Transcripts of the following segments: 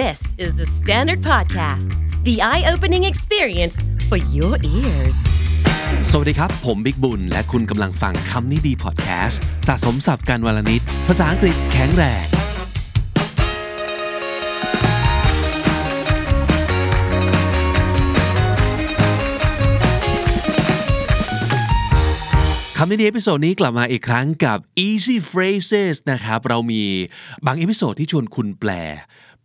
This is the Standard Podcast, the eye opening experience for your ears. สวัสดีครับ ผมบิ๊กบุญ และคุณกำลังฟังคำนี้ดีพอดแคสต์สะสมศัพท์กันวันละนิด ภาษาอังกฤษแข็งแรง คำนี้ดี episode นี้กลับมาอีกครั้งกับ easy phrases นะครับ เรามีบาง episode ที่ชวนคุณแปล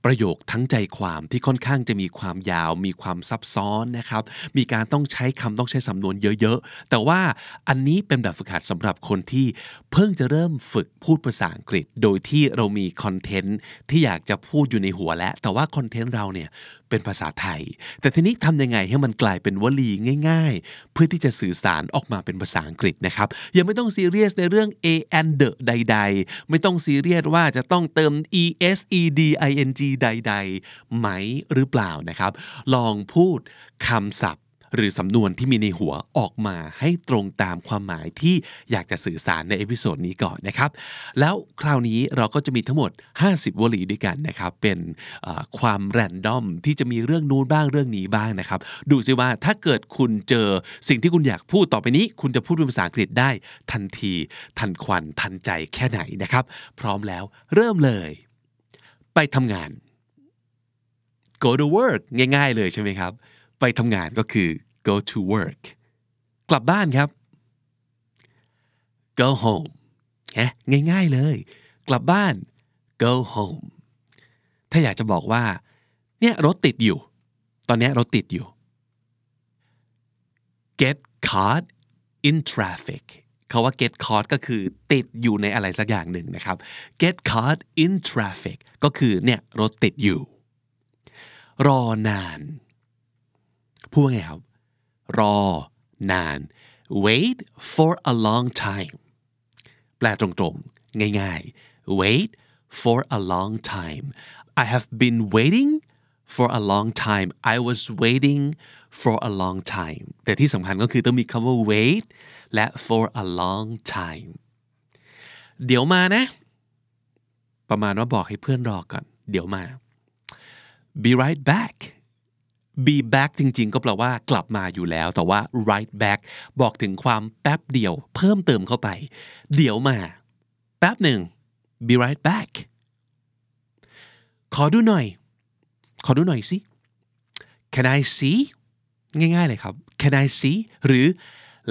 ประโยคทั้งใจความที่ค่อนข้างจะมีความยาว มีความซับซ้อนนะครับ มีการต้องใช้คำต้องใช้สำนวนเยอะๆ แต่ว่าอันนี้เป็นแบบฝึกหัดสำหรับคนที่เพิ่งจะเริ่มฝึกพูดภาษาอังกฤษ โดยที่เรามีคอนเทนต์ที่อยากจะพูดอยู่ในหัวแล้วแต่ว่าคอนเทนต์เราเนี่ย เป็นภาษาไทย แต่ทีนี้ทำยังไงให้มันกลายเป็นวลีง่าย ๆ เพื่อที่จะสื่อสารออกมาเป็นภาษาอังกฤษนะครับยังไม่ต้องซีเรียสในเรื่อง a and the ใด ๆ ไม่ต้องซีเรียสว่าจะต้องเติม e s e d i n g ใด ๆ ไหมหรือเปล่านะครับ ลองพูดคำศัพท์ หรือสำนวนที่มีในหัวออกมาให้ตรงตามความหมายที่อยากจะสื่อสารใน episode นี้ก่อนนะครับ แล้วคราวนี้เราก็จะมีทั้งหมด 50 วลีด้วยกันนะครับ เป็นความ random ที่จะมีเรื่องนู้นบ้างเรื่องนี้บ้างนะครับ ดูซิว่าถ้าเกิดคุณเจอสิ่งที่คุณอยากพูดต่อไปนี้ คุณจะพูดเป็นภาษาอังกฤษได้ทันที ทันควันทันใจแค่ไหนนะครับ พร้อมแล้วเริ่มเลย ไปทำงาน go to work ง่าย ๆ เลยใช่ไหมครับ ไปทำงานก็คือ go to work กลับบ้านครับ go home ฮะง่ายๆเลย กลับบ้าน go home ถ้าอยากจะบอกว่า เนี่ยรถติดอยู่ ตอนนี้รถติดอยู่ get caught in traffic เขาว่า get caught ก็คือติดอยู่ในอะไรสักอย่างหนึ่งนะครับ get caught in traffic ก็คือเนี่ยรถติดอยู่ รอนาน พูดว่าไงครับ รอนาน wait for a long time แปลตรงๆ ง่ายๆ wait for a long time I have been waiting for a long time I was waiting for a long time แต่ที่สำคัญก็คือต้องมีคำว่า wait และ for a long time เดี๋ยวมานะ ประมาณว่าบอกให้เพื่อนรอก่อน เดี๋ยวมา be right back be back จริง ๆ ก็แปลว่ากลับมาอยู่แล้ว แต่ว่า right back บอกถึงความแป๊บเดียว เพิ่มเติมเข้าไป เดี๋ยวมา แป๊บหนึ่ง be right back ขอดูหน่อย ขอดูหน่อยสิ can I see ง่าย ๆ เลยครับ can I see หรือ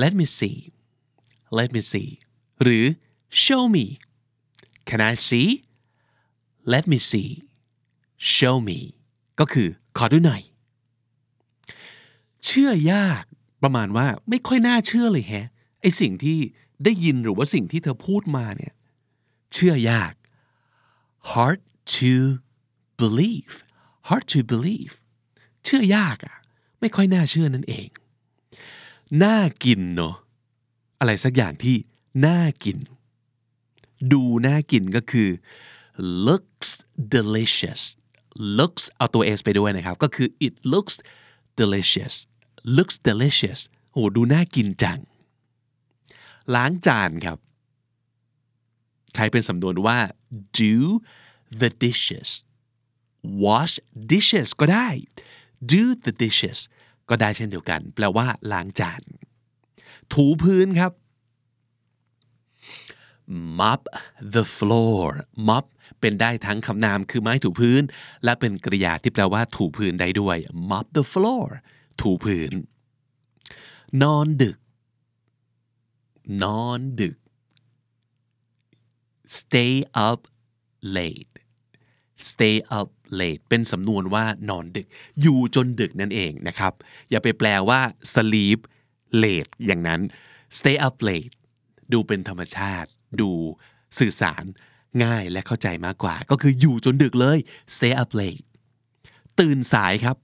let me see let me see หรือ show me can I see let me see show me ก็คือขอดูหน่อย เชื่อยากประมาณว่าไม่ค่อยน่าเชื่อเลยแฮะไอสิ่งที่ได้ยินหรือว่าสิ่งที่เธอพูดมาเนี่ยเชื่อยาก hard to believe hard to believe เชื่อยากอะไม่ค่อยน่าเชื่อนั่นเอง น่ากินเนาะอะไรสักอย่างที่น่ากิน ดูน่ากินก็คือ looks delicious looks เอาตัว s ไปด้วยนะครับ ก็คือ it looks delicious looks delicious โหดูน่ากินจัง ล้างจานครับ ใช้เป็นสำนวนว่า do the dishes wash dishes ก็ได้ do the dishes ก็ได้เช่นเดียวกัน แปลว่าล้างจาน ถูพื้นครับ mop the floor mop เป็นได้ทั้งคำนามคือไม้ถูพื้น และเป็นกริยาที่แปลว่าถูพื้นได้ด้วย mop the floor ถูพื้น นอนดึก นอนดึก stay up late stay up late เป็นสำนวนว่านอนดึก อยู่จนดึกนั่นเองนะครับ อย่าไปแปลว่า sleep late อย่างนั้น stay up late ดูเป็นธรรมชาติ ดูสื่อสารง่ายและเข้าใจมากกว่า ก็คืออยู่จนดึกเลย stay up late ตื่นสายครับ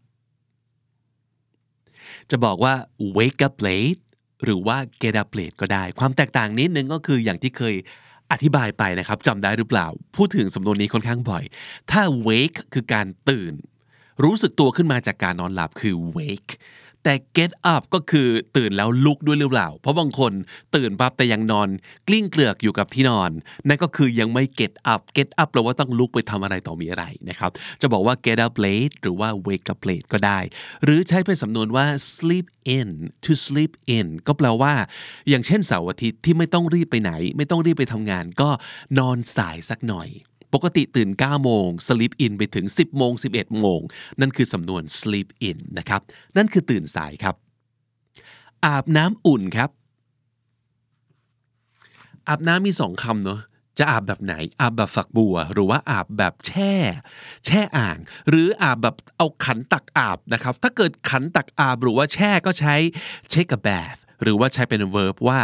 จะบอกว่า wake up late หรือว่า get up late ก็ได้ ความแตกต่างนิดนึงก็คืออย่างที่เคยอธิบายไปนะครับจำได้หรือเปล่า พูดถึงสำนวนนี้ค่อนข้างบ่อย ถ้า wake คือการตื่น รู้สึกตัวขึ้นมาจากการนอนหลับคือ wake แต่ get up ก็คือตื่นแล้วลุกด้วยหรือเปล่า เพราะบางคนตื่นปั๊บแต่ยังนอน กลิ้งเกลือกอยู่กับที่นอน นั่นก็คือยังไม่ get up get up แปลว่าต้องลุกไปทำอะไรต่อมีอะไรนะครับ จะบอกว่า get up late หรือว่า wake up late ก็ได้ หรือใช้เป็นสำนวนว่า sleep in to sleep in ก็แปลว่า อย่างเช่นเสาร์อาทิตย์ที่ไม่ต้องรีบไปไหน ไม่ต้องรีบไปทำงาน ก็นอนสายสักหน่อย ปกติตื่น 9 โมง sleep in ไปถึง 10 โมง 11 โมง นั่นคือสำนวน sleep in นะครับ นั่นคือตื่นสายครับ อาบน้ำอุ่นครับ อาบน้ำมีสองคำเนาะจะอาบแบบไหน อาบแบบฝักบัว หรือว่าอาบแบบแช่ แช่อ่าง หรืออาบแบบเอาขันตักอาบนะครับ ถ้าเกิดขันตักอาบหรือว่าแช่ก็ใช้ take a bath หรือว่าใช้เป็น verb ว่า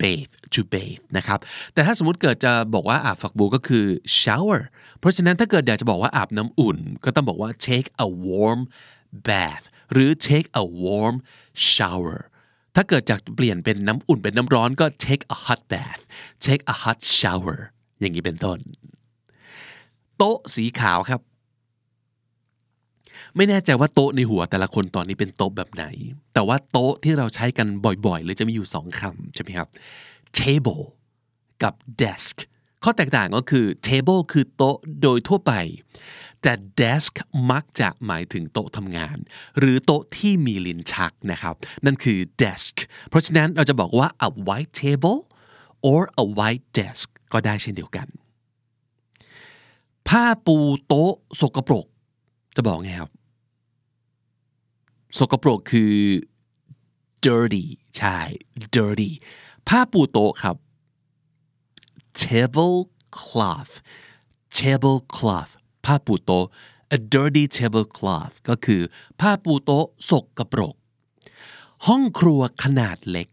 bathe to bathe นะครับ แต่ถ้าสมมติเกิดจะบอกว่าอาบฝักบัวก็คือ shower เพราะฉะนั้นถ้าเกิดอยากจะบอกว่าอาบน้ำอุ่น ก็ต้องบอกว่า take a warm bath หรือ take a warm shower ถ้าเกิดจากเปลี่ยนเป็นน้ำอุ่นเป็นน้ำร้อนก็ take a hot bath take a hot shower อย่างนี้เป็นต้น โต๊ะสีขาวครับ ไม่แน่ใจว่าโต๊ะในหัวแต่ละคนตอนนี้เป็นโต๊ะแบบไหน แต่ว่าโต๊ะที่เราใช้กันบ่อยๆหรือจะมีอยู่สองคำใช่ไหมครับ table กับ desk ข้อแตกต่างก็คือ table คือโต๊ะโดยทั่วไป แต่ desk มักจะหมายถึงโต๊ะทำงาน หรือโต๊ะที่มีลิ้นชักนะครับ นั่นคือ desk เพราะฉะนั้นเราจะบอกว่า a white table or a white desk ก็ได้เช่นเดียวกัน ผ้าปูโต๊ะสกปรก จะบอกไงครับ สกปรกคือ dirty ใช่ dirty ผ้าปูโต๊ะครับ tablecloth tablecloth ผ้าปูโต๊ะ a dirty tablecloth ก็คือผ้าปูโต๊ะสกปรก ห้องครัวขนาดเล็ก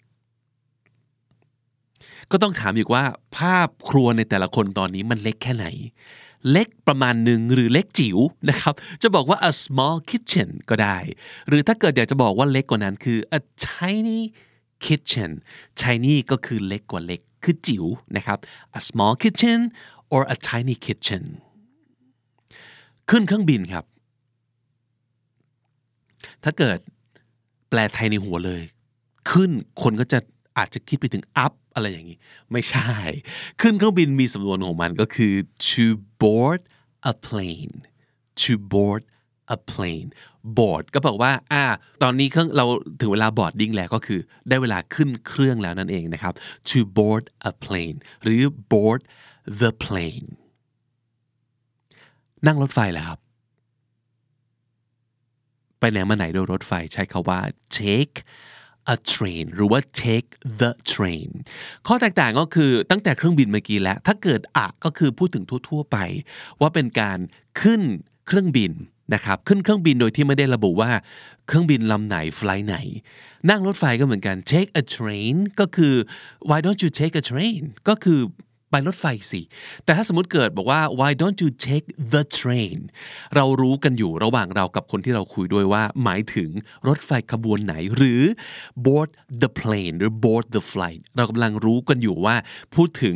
ก็ต้องถามอีกว่าภาพครัวในแต่ละคนตอนนี้มันเล็กแค่ไหน เล็กประมาณหนึ่งหรือเล็กจิ๋วนะครับ จะบอกว่า a small kitchen ก็ได้ หรือถ้าเกิดอยากจะบอกว่าเล็กกว่านั้นคือ a tiny kitchen tiny ก็คือเล็กกว่าเล็กคือจิ๋วนะครับ a small kitchen or a tiny kitchen ขึ้นเครื่องบินครับ ถ้าเกิดแปลไทยในหัวเลย ขึ้นคนก็จะ อาจจะคิดไปถึง up อะไรอย่างนี้ ไม่ใช่ ขึ้นเครื่องบินมีสำนวนของมันก็คือ to board a plane to board a plane board ก็บอกว่าอ่า ตอนนี้เครื่องเราถึงเวลา boarding แล้วก็คือได้เวลาขึ้นเครื่องแล้วนั่นเองนะครับ to board a plane หรือ board the plane นั่งรถไฟแหละครับ ไปไหนมาไหนโดยรถไฟใช้คาว่า take a train หรือว่า take the train ข้อแตกต่างก็คือตั้งแต่เครื่องบินเมื่อกี้แล้ว ถ้าเกิดอะก็คือพูดถึงทั่วๆไป ว่าเป็นการขึ้นเครื่องบินนะครับขึ้นเครื่องบินโดยที่ไม่ได้ระบุว่าเครื่องบินลำไหนไฟล์ไหน นั่งรถไฟก็เหมือนกัน take a train ก็คือ why don't you take a train ก็คือ ไปรถไฟสิ แต่ถ้าสมมติเกิดบอกว่า why don't you take the train เรารู้กันอยู่ระหว่างเรากับคนที่เราคุยด้วยว่า หมายถึงรถไฟขบวนไหน หรือ board the plane หรือ board the flight เรากำลังรู้กันอยู่ว่าพูดถึง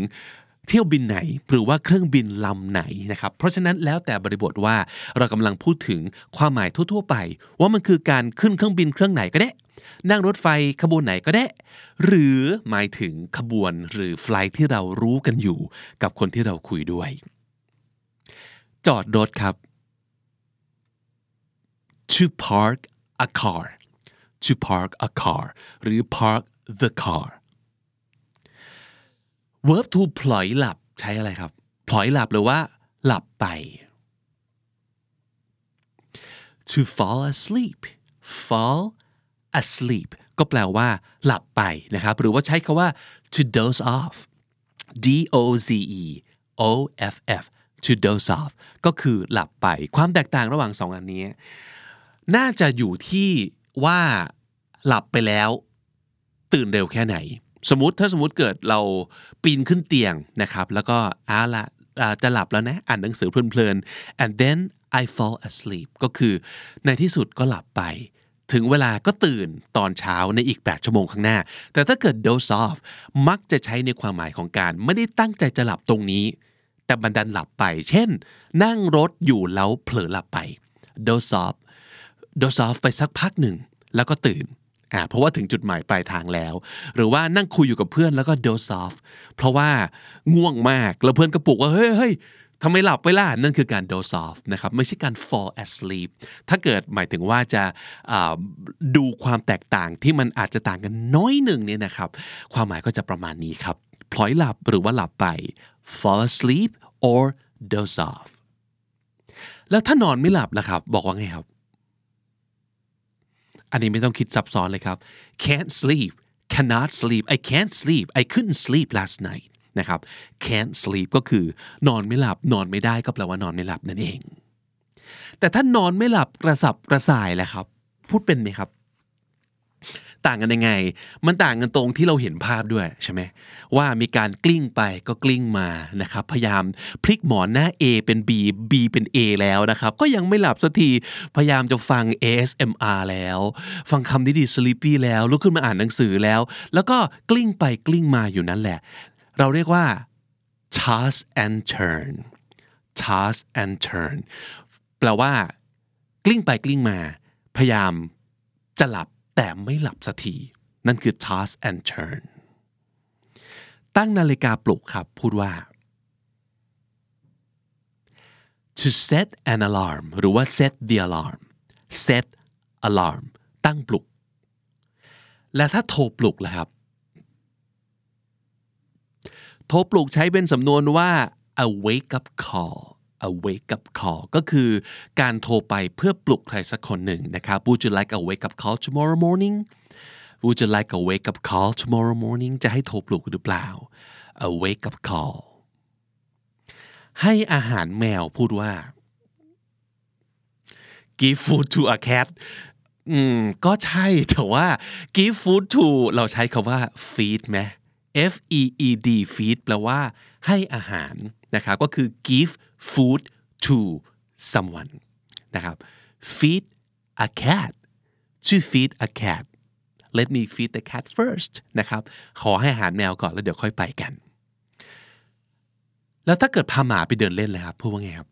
เที่ยวบินไหนหรือว่าเครื่องบินลำไหนนะครับ เพราะฉะนั้นแล้วแต่บริบทว่าเรากำลังพูดถึงความหมายทั่ว ๆ ไป ว่ามันคือการขึ้นเครื่องบินเครื่องไหนก็ได้ นั่งรถไฟขบวนไหนก็ได้ หรือหมายถึงขบวนหรือไฟล์ที่เรารู้กันอยู่ กับคนที่เราคุยด้วย จอดรถครับ to park a car to park a car หรือ park the car verb to พลอยหลับใช้อะไรครับ พลอยหลับหรือว่า หลับไป to fall asleep fall asleep ก็แปลว่า หลับไปนะครับ หรือว่าใช้คาว่า to doze off d o z e o f f to doze off ก็คือหลับไป ความแตกต่างระหว่างสองอันนี้ น่าจะอยู่ที่ว่าหลับไปแล้ว ตื่นเร็วแค่ไหน สมมติถ้าสมมติเกิดเราปีนขึ้นเตียงนะครับ แล้วก็อาละอ่าจะหลับแล้วนะอ่านหนังสือเพลินๆ and then I fall asleep ก็คือในที่สุดก็หลับไป ถึงเวลาก็ตื่นตอนเช้าในอีก 8 ชั่วโมงข้างหน้า แต่ถ้าเกิด doze off มักจะใช้ในความหมายของการ ไม่ได้ตั้งใจจะหลับตรงนี้ แต่บันดันหลับไป เช่น นั่งรถอยู่แล้วเผลอหลับไป doze off doze off ไปสักพักหนึ่ง แล้วก็ตื่น อ่าเพราะว่าถึงจุดหมายปลายทางแล้ว หรือว่านั่งคุยอยู่กับเพื่อนแล้วก็ doze off เพราะว่าง่วงมากแล้วเพื่อนก็ปลุกว่าเฮ้ยเฮ้ยทำไมหลับไปล่ะ นั่นคือการ doze off นะครับ ไม่ใช่การ fall asleep ถ้าเกิดหมายถึงว่าจะดูความแตกต่างที่มันอาจจะต่างกันน้อยหนึ่งเนี่ยนะครับ ความหมายก็จะประมาณนี้ครับ พลอยหลับหรือว่าหลับไป fall asleep or doze off แล้วถ้านอนไม่หลับล่ะครับ บอกว่าไงครับ อันนี้ไม่ต้องคิดซับซ้อนเลยครับ can't sleep cannot sleep I can't sleep I couldn't sleep last night นะครับ can't sleep ก็คือนอนไม่หลับ นอนไม่ได้ก็แปลว่านอนไม่หลับนั่นเอง แต่ถ้านอนไม่หลับกระสับกระส่ายแหละครับ พูดเป็นไหมครับ ต่างกันยังไง มันต่างกันตรงที่เราเห็นภาพด้วยใช่ไหมว่ามีการกลิ้งไปก็กลิ้งมานะครับพยายามพลิกหมอนหน้า A เป็น B B เป็น A แล้วนะครับ ก็ยังไม่หลับสักทีพยายามจะฟัง ASMR แล้ว ฟังคำดีดี sleepy แล้วลุกขึ้นมาอ่านหนังสือแล้ว แล้วก็กลิ้งไปกลิ้งมาอยู่นั่นแหละ เราเรียกว่า toss and turn toss and turn แปลว่า กลิ้งไปกลิ้งมา พยายามจะหลับ แต่ไม่หลับสักทีนั่นคือ toss and turn ตั้งนาฬิกาปลุกครับ พูดว่า to set an alarm หรือว่า set the alarm set alarm ตั้งปลุก และถ้าโทรปลุกล่ะครับ โทรปลุกใช้เป็นสำนวนว่า a wake up call a wake up call ก็คือการโทรไปเพื่อปลุกใครสักคนหนึ่งนะครับ Would you like a wake up call tomorrow morning Would you like a wake up call tomorrow morning จะให้โทรปลุกหรือเปล่า a wake up call ให้อาหารแมวพูดว่า give food to a cat อืมก็ใช่แต่ว่า give food to เราใช้คาว่า feed ไหม F E E D feed แปลว่าให้อาหารนะครับก็คือ give food to someone นะครับ feed a cat to feed a cat let me feed the cat first นะครับขอให้อาหารแมวก่อนแล้วเดี๋ยวค่อยไปกัน แล้วถ้าเกิดพาหมาไปเดินเล่นเลยครับพูดว่าไงครับ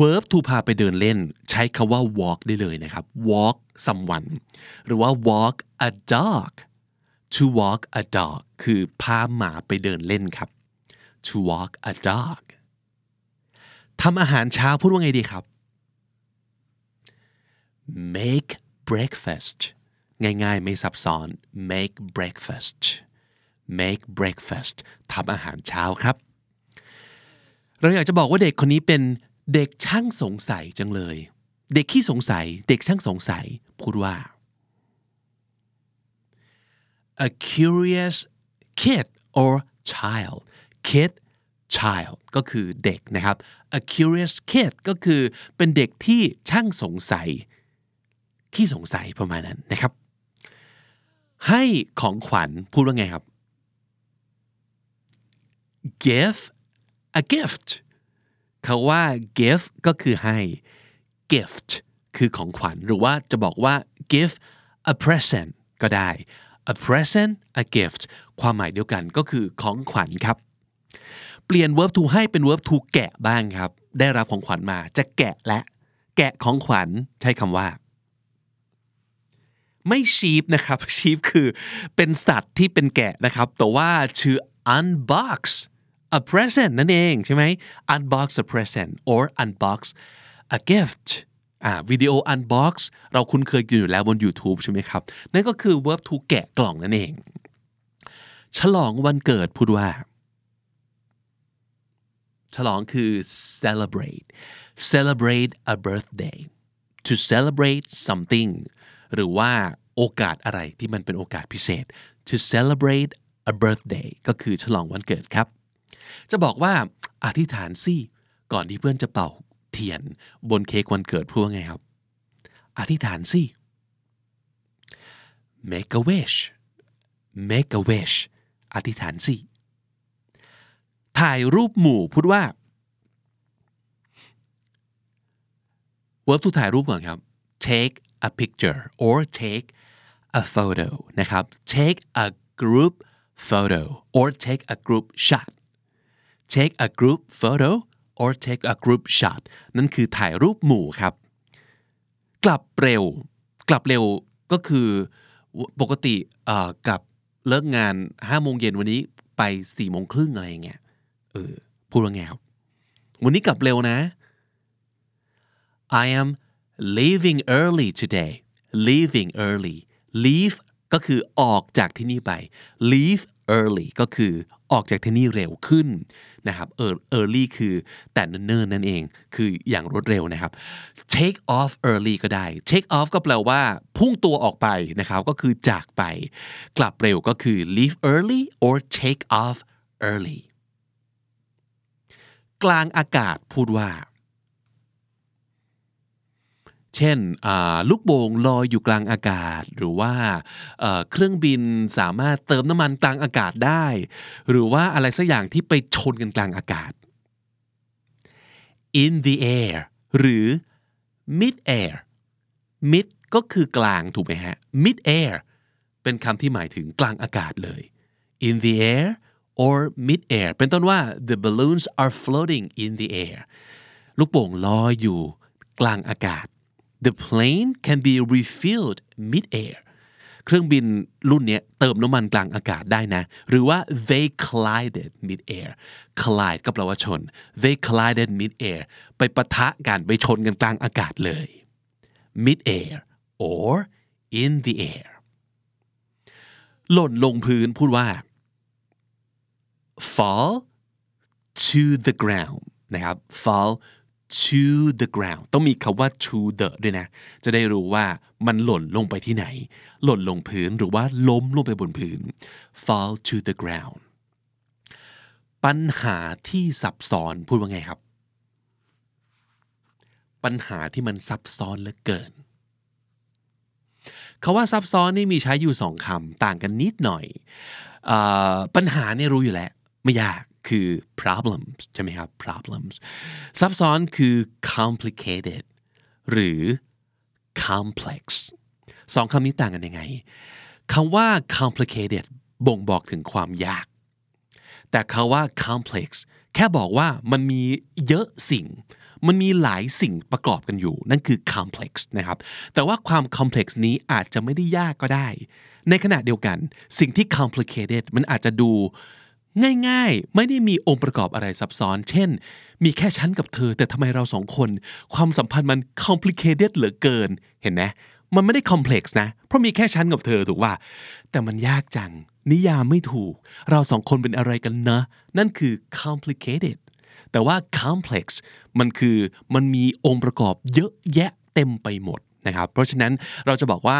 verb to พาไปเดินเล่น ใช้คาว่า walk ได้เลยนะครับ walk someone หรือว่า walk a dog to walk a dog คือพาหมาไปเดินเล่นครับ to walk a dog ทำอาหารเช้าพูดว่าไงดีครับ make breakfast ง่ายๆ ไม่ซับซ้อน make breakfast make breakfast ทำอาหารเช้าครับ เราอยากจะบอกว่าเด็กคนนี้เป็นเด็กช่างสงสัยจังเลย เด็กขี้สงสัย เด็กช่างสงสัย พูดว่า a curious kid or child kid child ก็คือเด็กนะครับ a curious kid ก็คือเป็นเด็กที่ช่างสงสัยขี้สงสัยประมาณนั้นนะครับ ให้ของขวัญพูดว่าไงครับ give a gift เขาว่า give ก็คือให้ gift คือของขวัญหรือว่าจะบอกว่า give a present ก็ได้ a present a gift ความหมายเดียวกันก็คือของขวัญครับ เปลี่ยน verb to ให้เป็น verb to แกะบ้างครับ ได้รับของขวัญมาจะแกะและ แกะของขวัญใช้คำว่า ไม่ sheep นะครับ sheep คือเป็นสัตว์ที่เป็นแกะนะครับ แต่ว่าชื่อ unbox a present นั่นเองใช่ไหม unbox a present or unbox a gift อ่าวิดีโอ unbox เราคุ้นเคยอยู่แล้วบน YouTube ใช่ไหมครับ นั่นก็คือ verb to แกะกล่องนั่นเอง ฉลองวันเกิดพูดว่า ฉลองคือ celebrate celebrate a birthday to celebrate something หรือว่าโอกาสอะไรที่มันเป็นโอกาสพิเศษ to celebrate a birthday ก็คือฉลองวันเกิดครับ จะบอกว่าอธิษฐานสิก่อนที่เพื่อนจะเป่าเทียนบนเค้กวันเกิดพูดว่าไงครับ อธิษฐานสิ make a wish make a wish อธิษฐานสิ ถ่ายรูปหมู่พูดว่า verb to ถ่ายรูปก่อนครับ take a picture or take a photo นะครับ take a group photo or take a group shot take a group photo or take a group shot นั่นคือถ่ายรูปหมู่ครับ กลับเร็ว กลับเร็วก็คือปกติกลับเลิกงานห้าโมงเย็นวันนี้ไปสี่โมงครึ่งอะไรอย่างเงี้ย เออพูดว่าไงครับวันนี้กลับเร็วนะ I am leaving early today leaving early leave ก็คือออกจากที่นี่ไป leave early ก็คือออกจากที่นี่เร็วขึ้นนะครับ early คือแต่เนิ่นๆนั่นเอง คืออย่างรวดเร็วนะครับ take off early ก็ได้ take off ก็แปลว่า พุ่งตัวออกไปนะครับ ก็คือจากไป กลับเร็วก็คือ leave early or take off early กลางอากาศพูดว่า เช่นลูกโป่งลอยอยู่กลางอากาศ หรือว่าเครื่องบินสามารถเติมน้ำมันกลางอากาศได้ หรือว่าอะไรสักอย่างที่ไปชนกันกลางอากาศ in the air หรือ mid air mid ก็คือกลางถูกไหมฮะ mid air เป็นคำที่หมายถึงกลางอากาศเลย in the air or mid air เป็นต้นว่า the balloons are floating in the air ลูกโป่งลอยอยู่กลางอากาศ the plane can be refilled mid air เครื่องบินรุ่นนี้เติมน้ำมันกลางอากาศได้นะ หรือว่า they collided mid air collide ก็แปลว่าชน they collided mid air ไปปะทะกันไปชนกันกลางอากาศเลย mid air or in the air หล่นลงพื้นพูดว่า fall to the ground นะครับ fall to the ground ต้องมีคาว่า to the ด้วยนะ จะได้รู้ว่ามันหล่นลงไปที่ไหน หล่นลงพื้นหรือว่าล้มลงไปบนพื้น fall to the ground ปัญหาที่ซับซ้อนพูดว่าไงครับ ปัญหาที่มันซับซ้อนเหลือเกินคาว่าซับซ้อนนี่มีใช้อยู่สองคำต่างกันนิดหน่อยอปัญหาเนี่ยรู้อยู่แล้ว ไม่ยากคือ problems ใช่ไหมครับ problems ซับซ้อนคือ complicated หรือ complex สองคำนี้ต่างกันยังไงคำว่า complicated บ่งบอกถึงความยาก แต่คาว่า complex แค่บอกว่ามันมีเยอะสิ่ง มันมีหลายสิ่งประกอบกันอยู่ นั่นคือ complex นะครับ แต่ว่าความ complex นี้อาจจะไม่ได้ยากก็ได้ ในขณะเดียวกัน สิ่งที่ complicated มันอาจจะดู ง่ายๆ ไม่ได้มีองค์ประกอบอะไรซับซ้อน เช่น มีแค่ฉันกับเธอ แต่ทำไมเราสองคน ความสัมพันธ์มัน complicated เหลือเกิน เห็นไหมมันไม่ได้ complex นะ เพราะมีแค่ฉันกับเธอถูกว่า แต่มันยากจัง นิยามไม่ถูก เราสองคนเป็นอะไรกันนะ นั่นคือ complicated แต่ว่า complex มันคือมันมีองค์ประกอบเยอะแยะเต็มไปหมดนะครับ เพราะฉะนั้นเราจะบอกว่า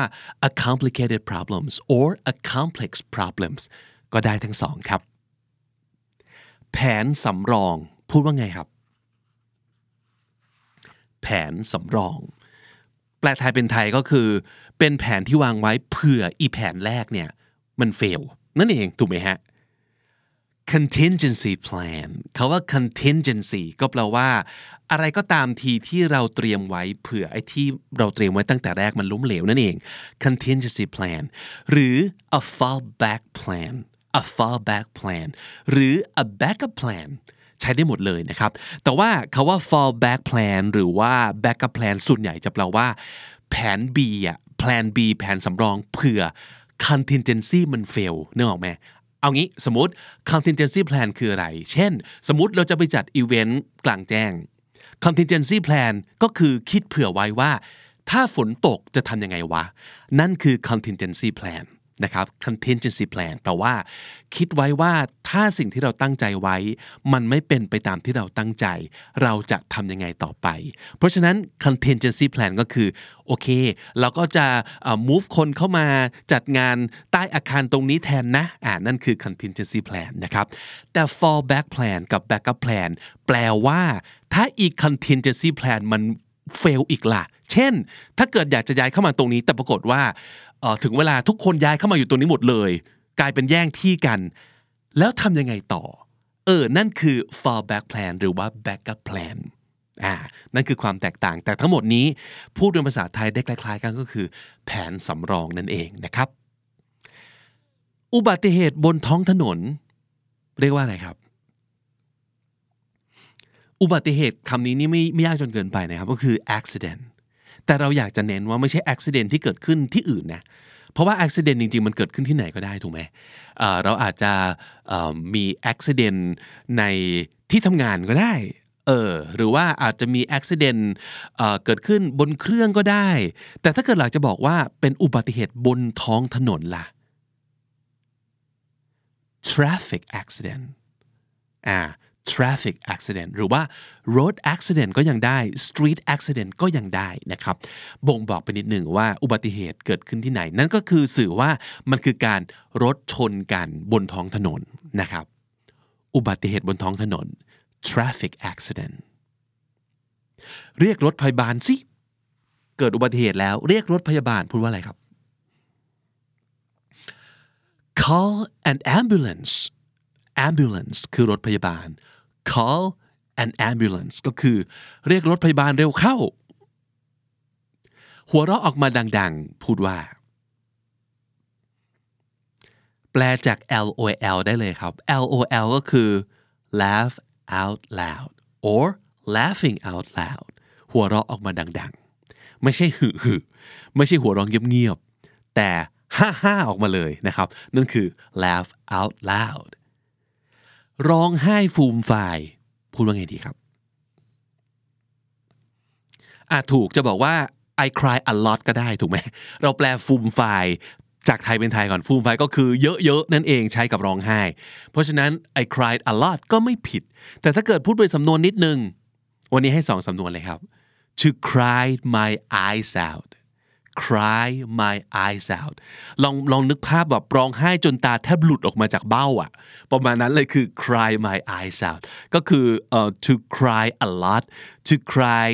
a complicated problems or a complex problems ก็ได้ทั้งสองครับ แผนสำรอง พูดว่าไงครับ แผนสำรอง แปลไทยเป็นไทยก็คือ เป็นแผนที่วางไว้เผื่ออีแผนแรกเนี่ย มันเฟล นั่นเองถูกไหมฮะ contingency plan คาว่า contingency ก็แปลว่า อะไรก็ตามทีที่เราเตรียมไว้เผื่อไอ้ที่เราเตรียมไว้ตั้งแต่แรกมันล้มเหลวนั่นเอง contingency plan หรือ a fallback plan a fallback plan หรือ a backup plan ใช้ได้หมดเลยนะครับ แต่ว่าคาว่า fallback plan หรือว่า backup plan ส่วนใหญ่จะแปลว่า แผน B อะ plan B แผนสำรองเผื่อ contingency มัน fail นึกออกไหมเอางี้สมมติ contingency plan คืออะไร เช่น สมมติเราจะไปจัดอีเวนต์กลางแจ้ง contingency plan ก็คือคิดเผื่อไว้ว่า ถ้าฝนตกจะทำยังไงวะ นั่นคือ contingency plan นะครับ contingency plan แปลว่า คิดไว้ว่าถ้าสิ่งที่เราตั้งใจไว้ มันไม่เป็นไปตามที่เราตั้งใจ เราจะทำยังไงต่อไป เพราะฉะนั้น contingency plan ก็คือ โอเค เราก็จะ move คนเข้ามาจัดงานใต้อาคารตรงนี้แทนนะอ่านั่นคือ contingency plan นะครับ แต่ fallback plan กับ backup plan แปลว่าถ้าอีก contingency plan มัน fail อีกล่ะ เช่น ถ้าเกิดอยากจะย้ายเข้ามาตรงนี้ แต่ปรากฏว่า ถึงเวลาทุกคนย้ายเข้ามาอยู่ตรงนี้หมดเลย กลายเป็นแย่งที่กัน แล้วทำยังไงต่อ เออ นั่นคือ fallback plan หรือว่า backup plan อ่า นั่นคือความแตกต่าง แต่ทั้งหมดนี้พูดเป็นภาษาไทยได้คล้ายๆ กันก็คือ แผนสำรองนั่นเองนะครับ อุบัติเหตุบนท้องถนน เรียกว่าอะไรครับ อุบัติเหตุคำนี้นี่ไม่ไม่ยากจนเกินไปนะครับ ก็คือ accident แต่เราอยากจะเน้นว่าไม่ใช่ accident ที่เกิดขึ้นที่อื่นนะเพราะว่า accident จริง ๆ มันเกิดขึ้นที่ไหนก็ได้ถูกไหมเเราอาจจะเอ่อมี accident ในที่ทำงานก็ได้เออหรือว่าอาจจะมี accident เอ่อเกิดขึ้นบนเครื่องก็ได้ แต่ถ้าเกิดหลักจะบอกว่าเป็นอุบัติเหตุบนท้องถนนล่ะ traffic accident อ่า traffic accident หรือว่า road accident ก็ยังได้ street accident ก็ยังได้นะครับ บ่งบอกไปนิดหนึ่งว่าอุบัติเหตุเกิดขึ้นที่ไหน นั่นก็คือสื่อว่ามันคือการรถชนกันบนท้องถนนนะครับ อุบัติเหตุบนท้องถนน traffic accident เรียกรถพยาบาลสิเกิดอุบัติเหตุแล้วเรียกรถพยาบาลพูดว่าอะไรครับ call an ambulance ambulance คือรถพยาบาล call an ambulance ก็คือเรียกรถพยาบาลเร็วเข้า หัวเราะออกมาดังๆ พูดว่า แปลจาก LOL ได้เลยครับ LOL ก็คือ laugh out loud or laughing out loud หัวเราะออกมาดังๆ ไม่ใช่หึหึไม่ใช่หัวเราะเงียบๆ แต่ฮ่าฮ่าออกมาเลยนะครับ นั่นคือ laugh out loud ร้องไห้ฟูมฟาย พูดว่าไงดีครับอะถูกจะบอกว่า I cry a lot ก็ได้ถูกไหม เราแปลฟูมฟายจากไทยเป็นไทยก่อนฟูมฟก็คือเยอะๆ นั่นเองใช้กับร้องไห้ เพราะฉะนั้น I cried a lot ก็ไม่ผิด แต่ถ้าเกิดพูดเป็นสำนวนนิดนึง วันนี้ให้สองสำนวนเลยครับ to cry my eyes out cry my eyes out ลองลองนึกภาพแบบร้องไห้จนตาแทบหลุดออกมาจากเบ้าอะประมาณนั้นเลยคือ cry my eyes out ก็คือเอ่อ to cry a lot to cry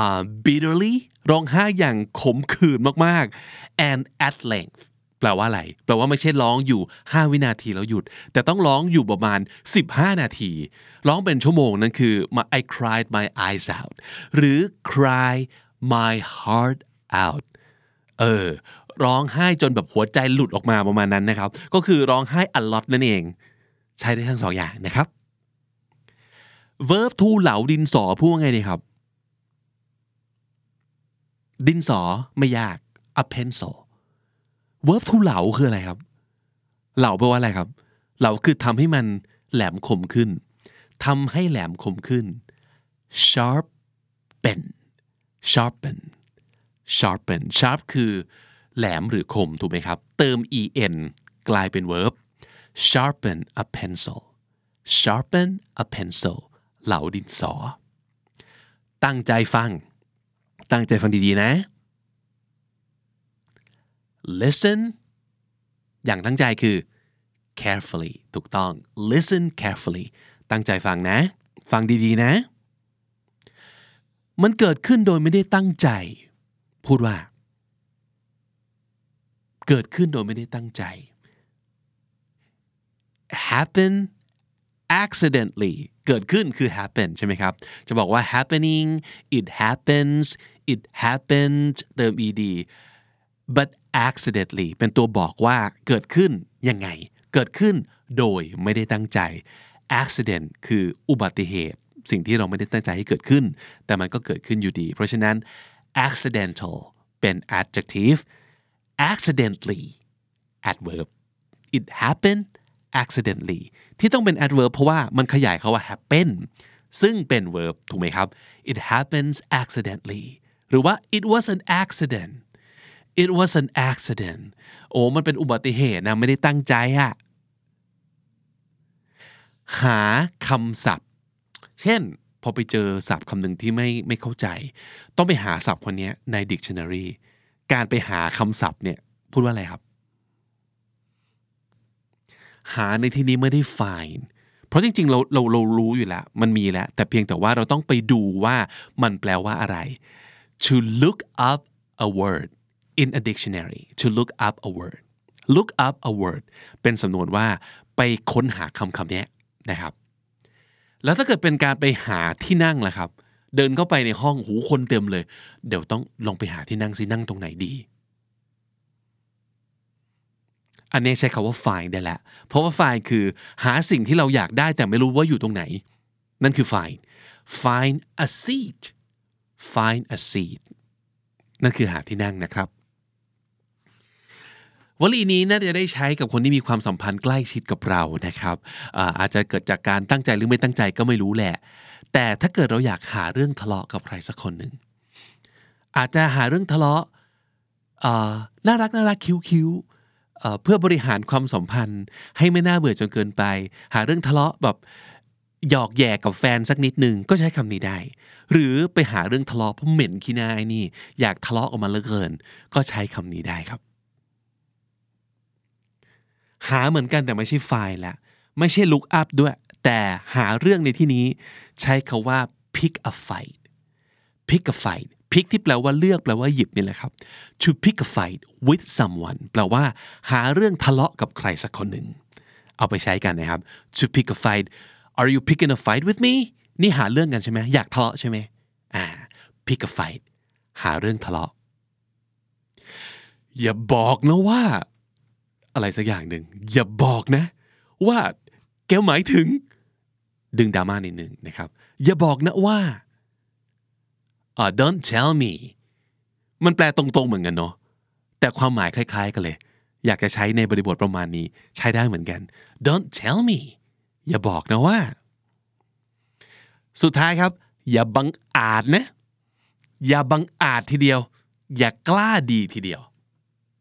uh, bitterly ร้องไห้อย่างขมขื่นมากๆ and at length แปลว่าอะไร แปลว่าไม่ใช่ร้องอยู่ 5 วินาทีแล้วหยุด แต่ต้องร้องอยู่ประมาณ 15 นาที ร้องเป็นชั่วโมงนั่นคือ I cried my eyes out หรือ cry my heart out เออ ร้องไห้จนแบบหัวใจหลุดออกมาประมาณนั้นนะครับ ก็คือร้องไห้ a lot นั่นเอง ใช้ได้ทั้งสองอย่างนะครับ verb to เหลาดินสอพูดว่าไงดีครับ ดินสอไม่ยาก a pencil verb to เหลาคืออะไรครับ เหลาแปลว่าอะไรครับ เหลาคือทำให้มันแหลมคมขึ้นทำให้แหลมคมขึ้น sharpen sharpen sharpen sharp คือแหลมหรือคมถูกไหมครับ เติม en กลายเป็น verb sharpen a pencil sharpen a pencil เหลาดินสอ ตั้งใจฟัง ตั้งใจฟังดีๆนะ listen อย่างตั้งใจคือ carefully ถูกต้อง listen carefully ตั้งใจฟังนะ ฟังดีๆนะ มันเกิดขึ้นโดยไม่ได้ตั้งใจ พูดว่า เกิดขึ้นโดยไม่ได้ตั้งใจ happen accidentally เกิดขึ้นคือ happen ใช่ไหมครับ จะบอกว่า happening it happens it happened เติม ed but accidentally เป็นตัวบอกว่าเกิดขึ้นยังไง เกิดขึ้นโดยไม่ได้ตั้งใจ accident คืออุบัติเหตุ สิ่งที่เราไม่ได้ตั้งใจให้เกิดขึ้น แต่มันก็เกิดขึ้นอยู่ดี เพราะฉะนั้น accidental เป็น adjective accidentally adverb it happened accidentally ที่ต้องเป็น adverb เพราะว่ามันขยายคาว่า happen ซึ่งเป็น verb ถูกไหมครับ it happens accidentally หรือว่า it was an accident it was an accident โอ้มันเป็นอุบัติเหตุนะ ไม่ได้ตั้งใจอะหาคำศัพท์ เช่น พอไปเจอศัพท์คำหนึ่งที่ไม่ไม่เข้าใจ ต้องไปหาศัพท์คนนี้ใน dictionary การไปหาคำศัพท์เนี่ยพูดว่าอะไรครับ หาในที่นี้ไม่ได้ find เพราะจริงๆเราเราเรารู้อยู่แล้ว มันมีแล้ว แต่เพียงแต่ว่าเราต้องไปดูว่ามันแปลว่าอะไร to look up a word in a dictionary to look up a word look up a word เป็นสำนวนว่าไปค้นหาคำคำนี้นะครับ แล้วถ้าเกิดเป็นการไปหาที่นั่งล่ะครับ เดินเข้าไปในห้องหูคนเต็มเลย เดี๋ยวต้องลองไปหาที่นั่งสินั่งตรงไหนดี อันนี้ใช้คาว่า find ได้แหละเพราะว่า find คือหาสิ่งที่เราอยากได้แต่ไม่รู้ว่าอยู่ตรงไหน นั่นคือ find find a seat find a seat นั่นคือหาที่นั่งนะครับ วลีนี้น่าจะได้ใช้กับคนที่มีความสัมพันธ์ใกล้ชิดกับเรานะครับอาอาจจะเกิดจากการตั้งใจหรือไม่ตั้งใจก็ไม่รู้แหละ แต่ถ้าเกิดเราอยากหาเรื่องทะเลาะกับใครสักคนหนึ่งอาจจะหาเรื่องทะเลาะน่ารักน่ารักคิ้วคิ้วๆเอ่อเพื่อบริหารความสัมพันธ์ ให้ไม่น่าเบื่อจนเกินไป หาเรื่องทะเลาะแบบหยอกแย่กับแฟนสักนิดหนึ่งก็ใช้คำนี้ได้ หรือไปหาเรื่องทะเลาะเพราะเหม็นขี้หน้าไอ้นี่ อยากทะเลาะออกมาเหลือเกิน ก็ใช้คำนี้ได้ครับ หาเหมือนกันแต่ไม่ใช่ไฟล์ละไม่ใช่ look up ด้วย แต่หาเรื่องในที่นี้ใช้คาว่า pick a fight pick a fight pick ที่แปลว่าเลือกแปลว่าหยิบนี่แหละครับ to pick a fight with someone แปลว่าหาเรื่องทะเลาะกับใครสักคนหนึ่ง เอาไปใช้กันนะครับ to pick a fight are you picking a fight with me นี่หาเรื่องกันใช่ไหมอยากทะเลาะใช่ไหมอ่า pick a fight หาเรื่องทะเลาะ อย่าบอกนะว่า อะไรสักอย่างหนึ่งอย่าบอกนะ ว่าแกหมายถึง ดึงดราม่านิดหนึ่งนะครับ อย่าบอกนะว่าอ่า don't tell me มันแปลตรงๆเหมือนกันเนาะแต่ความหมายคล้าย ๆ กันเลย อยากจะใช้ในบริบทประมาณนี้ ใช้ได้เหมือนกัน don't tell me อย่าบอกนะว่า สุดท้ายครับ อย่าบังอาจนะ อย่าบังอาจทีเดียว อย่ากล้าดีทีเดียว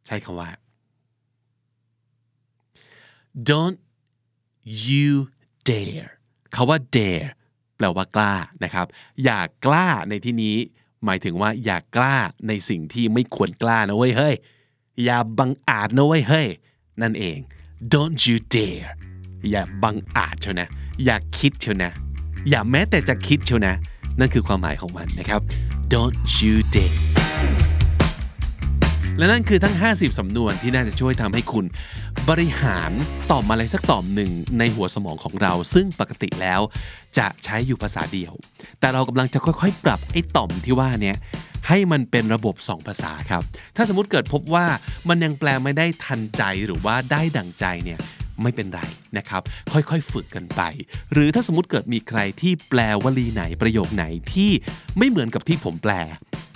ใช้คำว่า don't you dare คาว่า dare แปลว่ากล้านะครับ อย่ากล้าในที่นี้ หมายถึงว่าอย่ากล้าในสิ่งที่ไม่ควรกล้านะเว้ยเฮ้ยอย่าบังอาจนะเว้ยเฮ้ยนั่นเอง don't you dare อย่าบังอาจเชียวนะ อย่าคิดเชียวนะ อย่าแม้แต่จะคิดเชียวนะ นั่นคือความหมายของมันนะครับ don't you dare และนั่นคือทั้ง 50 สำนวนที่น่าจะช่วยทำให้คุณบริหารตอบมอะไรสักตอบหนึ่งในหัวสมองของเรา ซึ่งปกติแล้วจะใช้อยู่ภาษาเดียว แต่เรากำลังจะค่อยๆ ปรับไอ้ต่อมที่ว่าเนี้ยให้มันเป็นระบบ 2 ภาษาครับ ถ้าสมมติเกิดพบว่ามันยังแปลไม่ได้ทันใจหรือว่าได้ดั่งใจเนี่ยไม่เป็นไรนะครับ ค่อยๆ ฝึกกันไป หรือถ้าสมมติเกิดมีใครที่แปลวลีไหนประโยคไหนที่ไม่เหมือนกับที่ผมแปล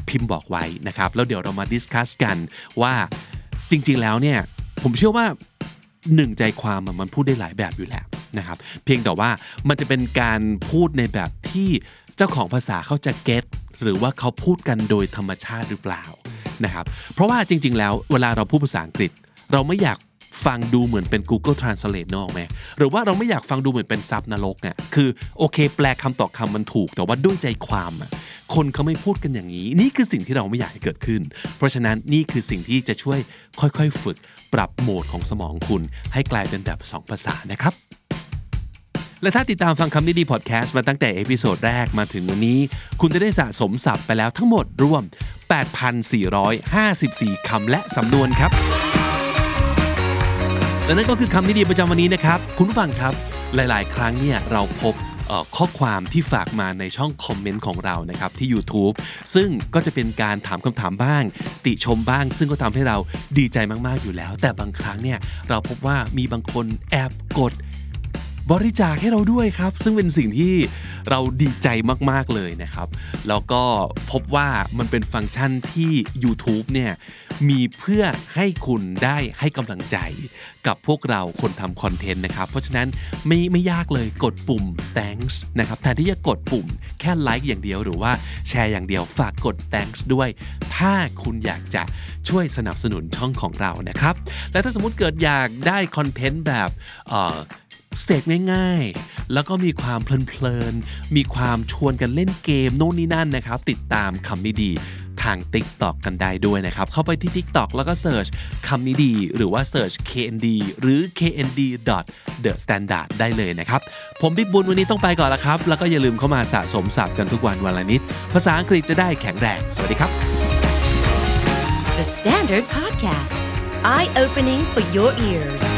พิมพ์บอกไว้นะครับแล้วเดี๋ยวเรามาดิสคัสกันว่าจริง ๆ แล้วเนี่ยผมเชื่อว่าหนึ่งใจความมันพูดได้หลายแบบอยู่แล้วนะครับเพียงแต่ว่ามันจะเป็นการพูดในแบบที่เจ้าของภาษาเขาจะเก็ตหรือว่าเขาพูดกันโดยธรรมชาติหรือเปล่านะครับเพราะว่าจริง ๆ แล้วเวลาเราพูดภาษาอังกฤษ เราไม่อยากฟังดูเหมือนเป็น Google Translate นึกออกไหมหรือว่าเราไม่อยากฟังดูเหมือนเป็นซับนรกอะคือโอเค แปลคำต่อคำมันถูก แต่ว่าด้วยใจความอะ คนเขาไม่พูดกันอย่างนี้ นี่คือสิ่งที่เราไม่อยากให้เกิดขึ้น เพราะฉะนั้นนี่คือสิ่งที่จะช่วยค่อยๆ ฝึกปรับโหมดของสมองคุณ ให้กลายเป็นแบบ 2 ภาษานะครับ และถ้าติดตามฟังคำนี้ดีพอดแคสต์มาตั้งแต่ episode แรกมาถึงวันนี้ คุณจะได้สะสมศัพท์ไปแล้วทั้งหมดรวม 8,454 คำและสำนวนครับ และนั่นก็คือคำนิดีประจำวันนี้นะครับ คุณผู้ฟังครับ หลาย ๆ ครั้งเนี่ยเราพบ ข้อความที่ฝากมาในช่องคอมเมนต์ของเรานะครับที่ YouTube ซึ่งก็จะเป็นการถามคำถามบ้าง ติชมบ้าง ซึ่งก็ทำให้เราดีใจมากๆอยู่แล้ว แต่บางครั้งเนี่ยเราพบว่ามีบางคนแอบกด บริจาคให้เราด้วยครับ ซึ่งเป็นสิ่งที่เราดีใจมากๆเลยนะครับ แล้วก็พบว่ามันเป็นฟังก์ชันที่ YouTube เนี่ยมีเพื่อให้คุณได้ให้กำลังใจกับพวกเราคนทำคอนเทนต์นะครับ เพราะฉะนั้นไม่ไม่ยากเลยกดปุ่ม thanks นะครับแทนที่จะกดปุ่มแค่ไลค์อย่างเดียวหรือว่าแชร์อย่างเดียวฝากกด thanks ด้วย ถ้าคุณอยากจะช่วยสนับสนุนช่องของเรานะครับ และถ้าสมมุติเกิดอยากได้คอนเทนต์แบบ เสพง่ายๆ แล้วก็มีความเพลินๆ มีความชวนกันเล่นเกมโน่นนี่นั่นนะครับ ติดตามคำนี้ดีทาง TikTok กันได้ด้วยนะครับ เข้าไปที่ TikTok แล้วก็ search คำนี้ดี หรือว่า search KND หรือ KND the standard ได้เลยนะครับ ผมบิ๊กบุญวันนี้ต้องไปก่อนแล้วครับ แล้วก็อย่าลืมเข้ามาสะสมศัพท์กันทุกวันวันละนิด ภาษาอังกฤษจะได้แข็งแรง สวัสดีครับ The Standard Podcast, eye opening for your ears.